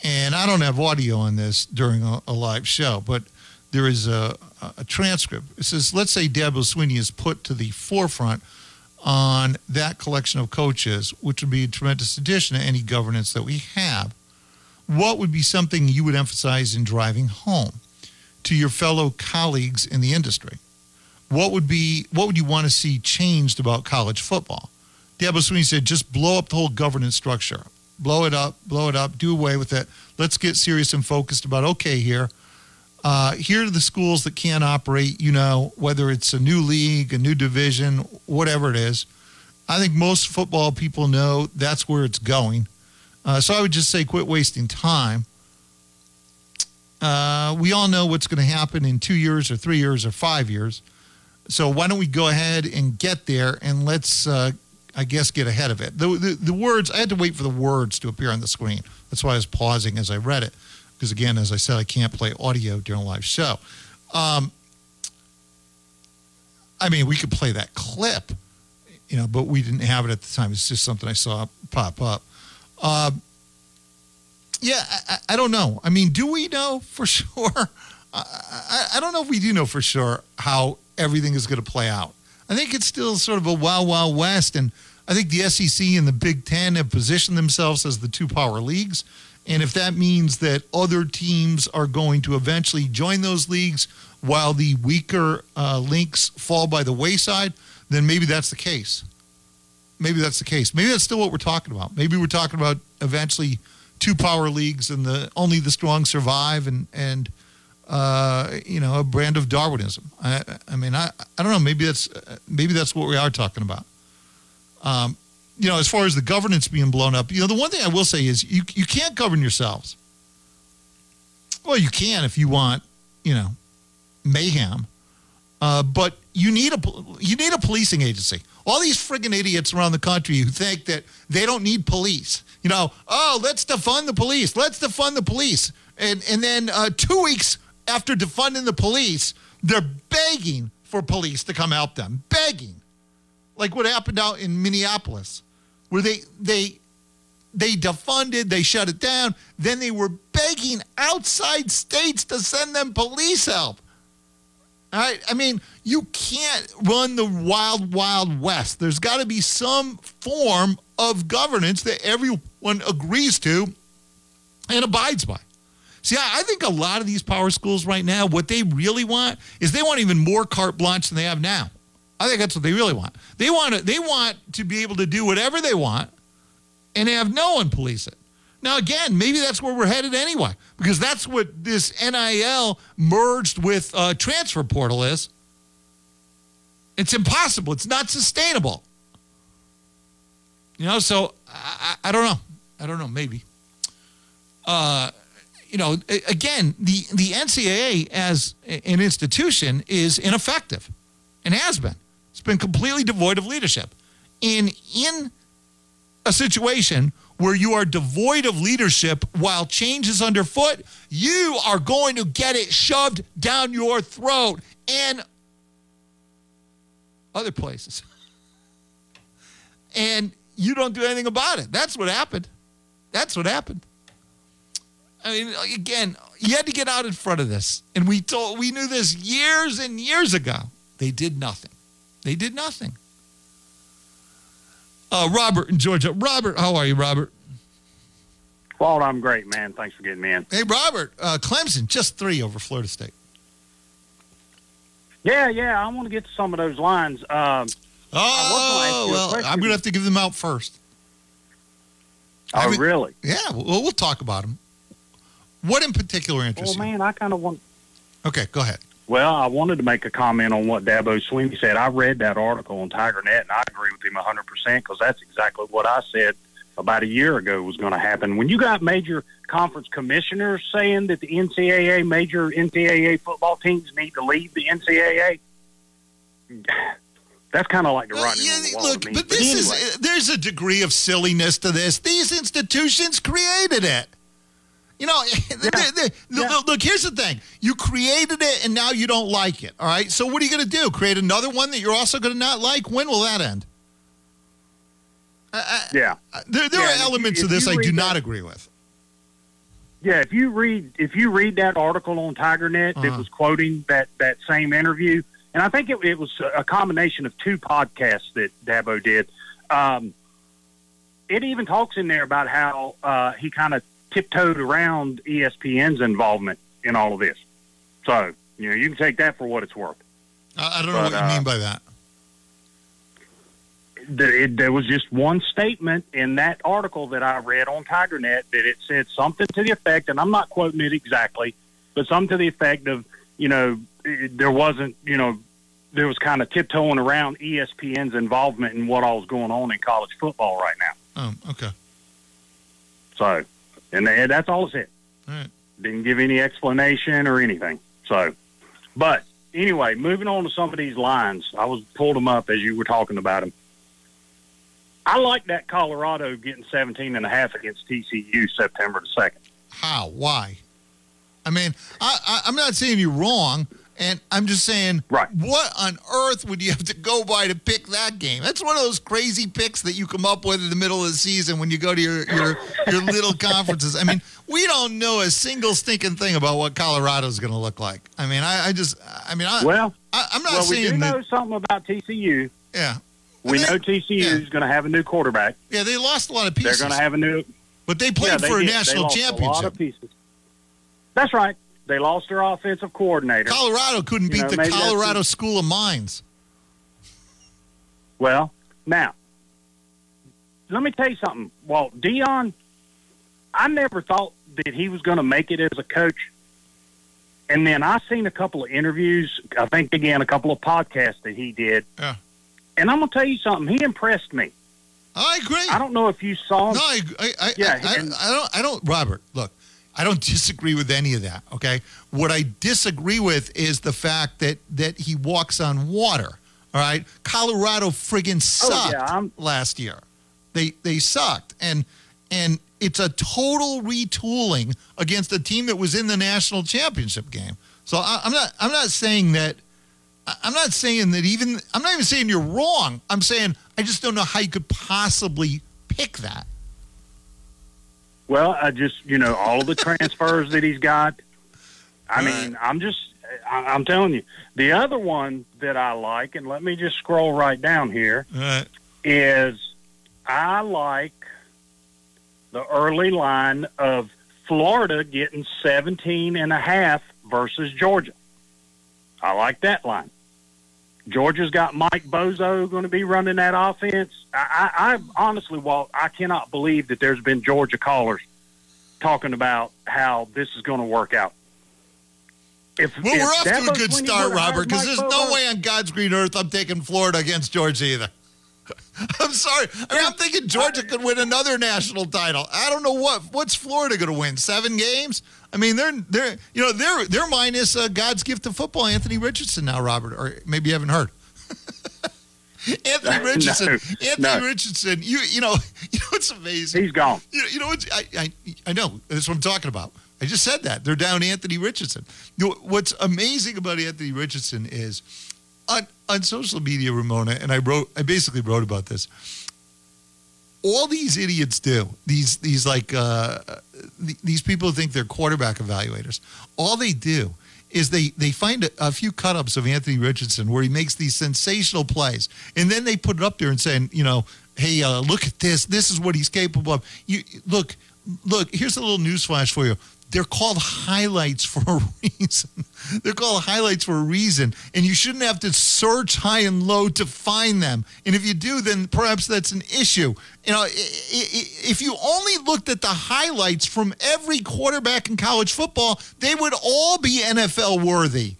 And I don't have audio on this during a, a live show, but there is a, a transcript. It says, let's say Dabo Swinney is put to the forefront on that collection of coaches, which would be a tremendous addition to any governance that we have. What would be something you would emphasize in driving home to your fellow colleagues in the industry? What would be what would you want to see changed about college football? Dabo Swinney said, just blow up the whole governance structure. Blow it up, blow it up, do away with it. Let's get serious and focused about okay here. Uh, here are the schools that can't operate, you know, whether it's a new league, a new division, whatever it is. I think most football people know that's where it's going. Uh, so I would just say quit wasting time. Uh, we all know what's going to happen in two years or three years or five years. So why don't we go ahead and get there and let's, uh, I guess, get ahead of it. The, the, the words, I had to wait for the words to appear on the screen. That's why I was pausing as I read it. Because again, as I said, I can't play audio during a live show. Um, I mean, we could play that clip, you know, but we didn't have it at the time. It's just something I saw pop up. Uh, yeah, I, I don't know. I mean, do we know for sure? I, I, I don't know if we do know for sure how everything is going to play out. I think it's still sort of a wild, wild west. And I think the SEC and the Big Ten have positioned themselves as the two power leagues. And if that means that other teams are going to eventually join those leagues while the weaker uh, links fall by the wayside, then maybe that's the case. Maybe that's the case. Maybe that's still what we're talking about. Maybe we're talking about eventually two power leagues and the only the strong survive and and uh, you know a brand of Darwinism. I, I mean I I don't know. Maybe that's maybe that's what we are talking about. Um, you know, as far as the governance being blown up, you know, the one thing I will say is you you can't govern yourselves. Well, you can if you want, you know, mayhem, uh, but you need a you need a policing agency. All these friggin' idiots around the country who think that they don't need police. You know, oh, let's defund the police. Let's defund the police. And and then uh, two weeks after defunding the police, they're begging for police to come help them. Begging, like what happened out in Minneapolis, where they they they defunded, they shut it down. Then they were begging outside states to send them police help. All right. I mean, you can't run the wild, wild west. There's got to be some form of governance that everyone agrees to and abides by. See, I I think a lot of these power schools right now, what they really want is they want even more carte blanche than they have now. I think that's what they really want. They want to, they want to be able to do whatever they want and have no one police it. Now, again, maybe that's where we're headed anyway, because that's what this NIL merged with uh, transfer portal is. It's impossible. It's not sustainable. You know, so I, I don't know. I don't know. Maybe. Uh, you know, again, the the NCAA as an institution is ineffective, and has been. It's been completely devoid of leadership. In in a situation where you are devoid of leadership while change is underfoot, you are going to get it shoved down your throat and other places. and you don't do anything about it. That's what happened. That's what happened. I mean, again, you had to get out in front of this. And we told we knew this years and years ago. They did nothing. They did nothing. Uh, Robert in Georgia. Robert, how are you, Robert? Walt, I'm great, man. Thanks for getting me in. Hey, Robert. Uh, Clemson just three over Florida State. Yeah, yeah. I want to get to some of those lines. Um, Oh, well, I'm going to have to give them out first. Oh, really? Yeah, well, we'll talk about them. What in particular Well, interests you? man, I kind of want. Okay, go ahead. Well, I wanted to make a comment on what Dabo Swinney said. I read that article on TigerNet, and I agree with him 100% because that's exactly what I said about a year ago was going to happen. When you got major conference commissioners saying that the NCAA, major NCAA football teams need to leave the NCAA, that's kind of like the writing on the wall. Look, but this is there's a degree of silliness to this. These institutions created it. You know, the- the- the- look, look, here's the thing. You created it and now you don't like it. All right. So what are you going to do? Create another one that you're also going to not like? When will that end? yeah. There, there Yeah, are and if elements if of this I do read not agree with. Yeah, if you read if you read that article on TigerNet that Uh-huh. was quoting that that same interview, and I think it, it was a combination of two podcasts that Dabo did. Um, it even talks in there about how uh, he kind of tiptoed around ESPN's involvement in all of this. So you know, you can take that for what it's worth. I, I don't know But, what you uh, mean by that. there, it, there was just one statement in that article that I read on TigerNet that it said something to the effect, and I'm not quoting it exactly, but something to the effect of, you know, it, there wasn't, you know, there was kind of tiptoeing around ESPN's involvement in what all was going on in college football right now. Oh, okay. So, and they, that's all it said. Right. Didn't give any explanation or anything. So, but anyway, moving on to some of these lines, I was pulled them up as you were talking about them. I like that Colorado getting 17 and a half against TCU September the 2nd. How? Why? I mean, I, I, I'm not saying you're wrong, and I'm just saying, right. what on earth would you have to go by to pick that game? That's one of those crazy picks that you come up with in the middle of the season when you go to your your, your little conferences. I mean, we don't know a single stinking thing about what Colorado's going to look like. I mean, I, I just, I mean, I, Well, I, I'm not well, we do that. know something about TCU. Yeah. We know TCU is going to have a new quarterback. Yeah, they lost a lot of pieces. They're going to have a new. But they played Yeah, they for a did. They national lost A lot championship. of pieces. That's right. They lost their offensive coordinator. Colorado couldn't You beat know, the Colorado School of Mines. Well, now, let me tell you something. Well, Deion, I never thought that he was going to make it as a coach. And then I seen a couple of interviews, I think again a couple of podcasts that he did. Yeah. And I'm gonna tell you something. He impressed me. I agree. I don't know if you saw him. No, I, I, I, Yeah, I, and- I, I don't. I don't. Robert, look, I don't disagree with any of that. Okay, what I disagree with is the fact that that he walks on water. All right, Colorado friggin' sucked Oh, yeah, last year. They they sucked, and and it's a total retooling against a team that was in the national championship game. So I, I'm not. I'm not saying that. I'm not saying that even. I'm not even saying you're wrong. I'm saying I just don't know how you could possibly pick that. Well, I just you know all the transfers that he's got. I mean, I'm just I, I'm telling you. The other one that I like, and let me just scroll right down here, is I like the early line of Florida getting 17 and a half versus Georgia. I like that line. Georgia's got Mike Bobo going to be running that offense. I, I, I honestly, Walt, I cannot believe that there's been Georgia callers talking about how this is going to work out. If, Well, if we're off to a good start, Robert, because there's no way on God's green earth I'm taking Florida against Georgia either. I'm sorry. I mean, I'm thinking Georgia could win another national title. I don't know what what's Florida going to win. Seven games. I mean, they're they're you know they're they're minus uh, God's gift of football, Anthony Richardson now, Robert, or maybe you haven't heard. Anthony No, Richardson. Anthony no. Richardson. You you know you know what's amazing. He's gone. You, you know? I, I I know that's what I'm talking about. I just said that they're down Anthony Richardson. You know, what's amazing about Anthony Richardson is on on social media, Ramona, and I wrote. I basically wrote about this. All these idiots do these these like uh, th- these people who think they're quarterback evaluators. All they do is they they find a, a few cut ups of Anthony Richardson where he makes these sensational plays, and then they put it up there and saying, you know, hey, uh, look at this. This is what he's capable of. You look, look. Here's a little news flash for you. They're called highlights for a reason. They're called highlights for a reason, and you shouldn't have to search high and low to find them. And if you do, then perhaps that's an issue. You know, if you only looked at the highlights from every quarterback in college football, they would all be NFL worthy.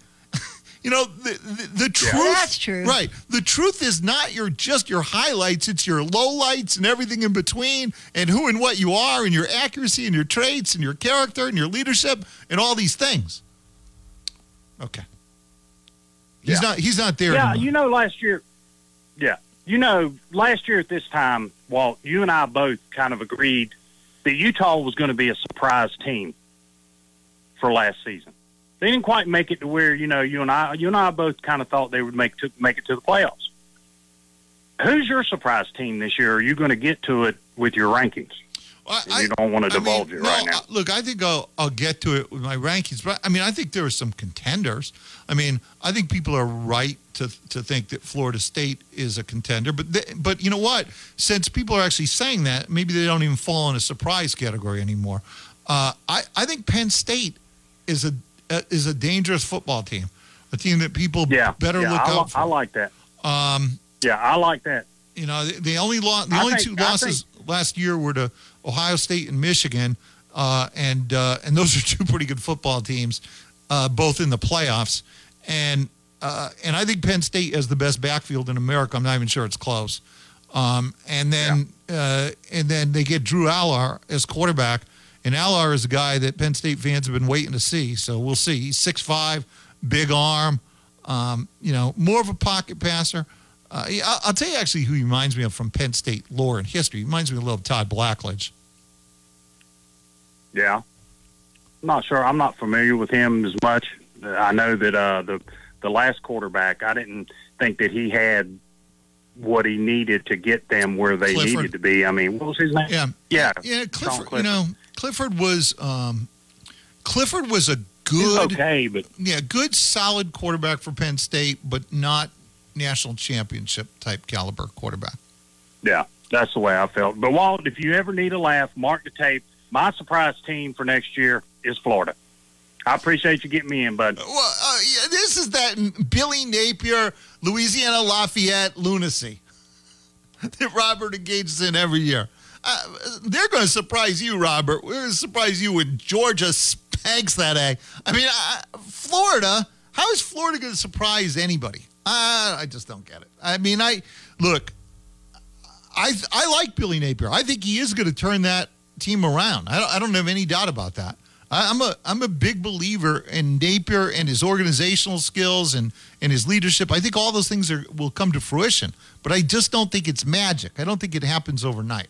You know, the, the, the truth. That's true. Right. The truth is not your just your highlights, it's your lowlights and everything in between, and who and what you are, and your accuracy, and your traits, and your character, and your leadership, and all these things. Okay. He's Yeah. not he's not there Yeah, anymore. you know, last year, yeah, you know, last year at this time, Walt, you and I both kind of agreed that Utah was going to be a surprise team for last season. They didn't quite make it to where you know you and I, you and I both kind of thought they would make to make it to the playoffs. Who's your surprise team this year? Are you going to get to it with your rankings? I, you don't want to I mean, divulge it no, right now. Look, I think I'll, I'll get to it with my rankings, but I mean, I think there are some contenders. I mean, I think people are right to to think that Florida State is a contender, but they, but you know what? Since people are actually saying that, maybe they don't even fall in a surprise category anymore. Uh, I I think Penn State is a is a dangerous football team, a team that people yeah, better yeah, look I, out for. I like that. Um, yeah, I like that. You know, the, the only lo- the I only think- two losses last year were to Ohio State and Michigan, uh, and uh, and those are two pretty good football teams, uh, both in the playoffs. And uh, and I think Penn State has the best backfield in America. I'm not even sure it's close. Um, and then uh, and then they get Drew Allar as quarterback. And Allar is a guy that Penn State fans have been waiting to see. So we'll see. He's 6'5, big arm, um, you know, more of a pocket passer. Uh, I'll, I'll tell you actually who he reminds me of from Penn State lore and history. He reminds me a little of Todd Blackledge. Yeah. I'm not sure. I'm not familiar with him as much. I know that uh, the the last quarterback, I didn't think that he had what he needed to get them where they Clifford. needed to be. I mean, what was his name? Yeah, yeah, yeah. Sean Clifford, you know, Clifford was um, Clifford was a He's good, okay, but yeah, good, solid quarterback for Penn State, but not national championship type caliber quarterback. Yeah, that's the way I felt. But Walt, if you ever need a laugh, mark the tape. My surprise team for next year is Florida. I appreciate you getting me in, bud. Well, uh, yeah, this is that Billy Napier, Louisiana Lafayette lunacy that Robert engages in every year. Uh, they're going to surprise you, Robert. We're going to surprise you when Georgia spanks that egg. I mean, uh, Florida. How is Florida going to surprise anybody? Uh, I just don't get it. I mean, I look. I I like Billy Napier. I think he is going to turn that team around. I don't, I don't have any doubt about that. I, I'm a I'm a big believer in Napier and his organizational skills and and his leadership. I think all those things are will come to fruition. But I just don't think it's magic. I don't think it happens overnight.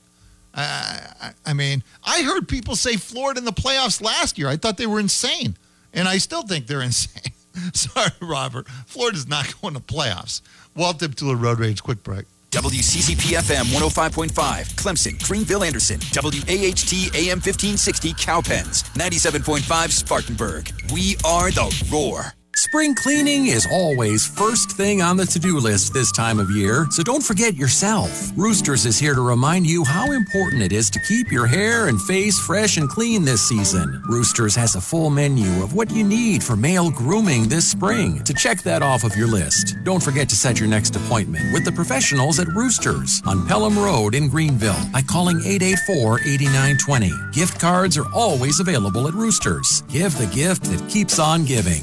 I, I, mean, I heard people say Florida in the playoffs last year. I thought they were insane, and I still think they're insane. Sorry, Robert. Florida's not going to playoffs. Walt Deptula Road Rage. Quick break. WCCP FM 105.5, Clemson, Greenville, Anderson, WAHT AM 1560, Cowpens, 97.5, Spartanburg. We are the Roar. Spring cleaning is always first thing on the to do list this time of year, so don't forget yourself. Roosters is here to remind you how important it is to keep your hair and face fresh and clean this season. Roosters has a full menu of what you need for male grooming this spring. To check that off of your list, don't forget to set your next appointment with the professionals at Roosters on Pelham Road in Greenville by calling 884 8920. Gift cards are always available at Roosters. Give the gift that keeps on giving.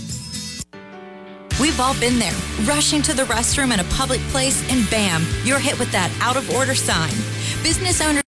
We've all been there, rushing to the restroom in a public place, and bam, you're hit with that out of order sign. Business owners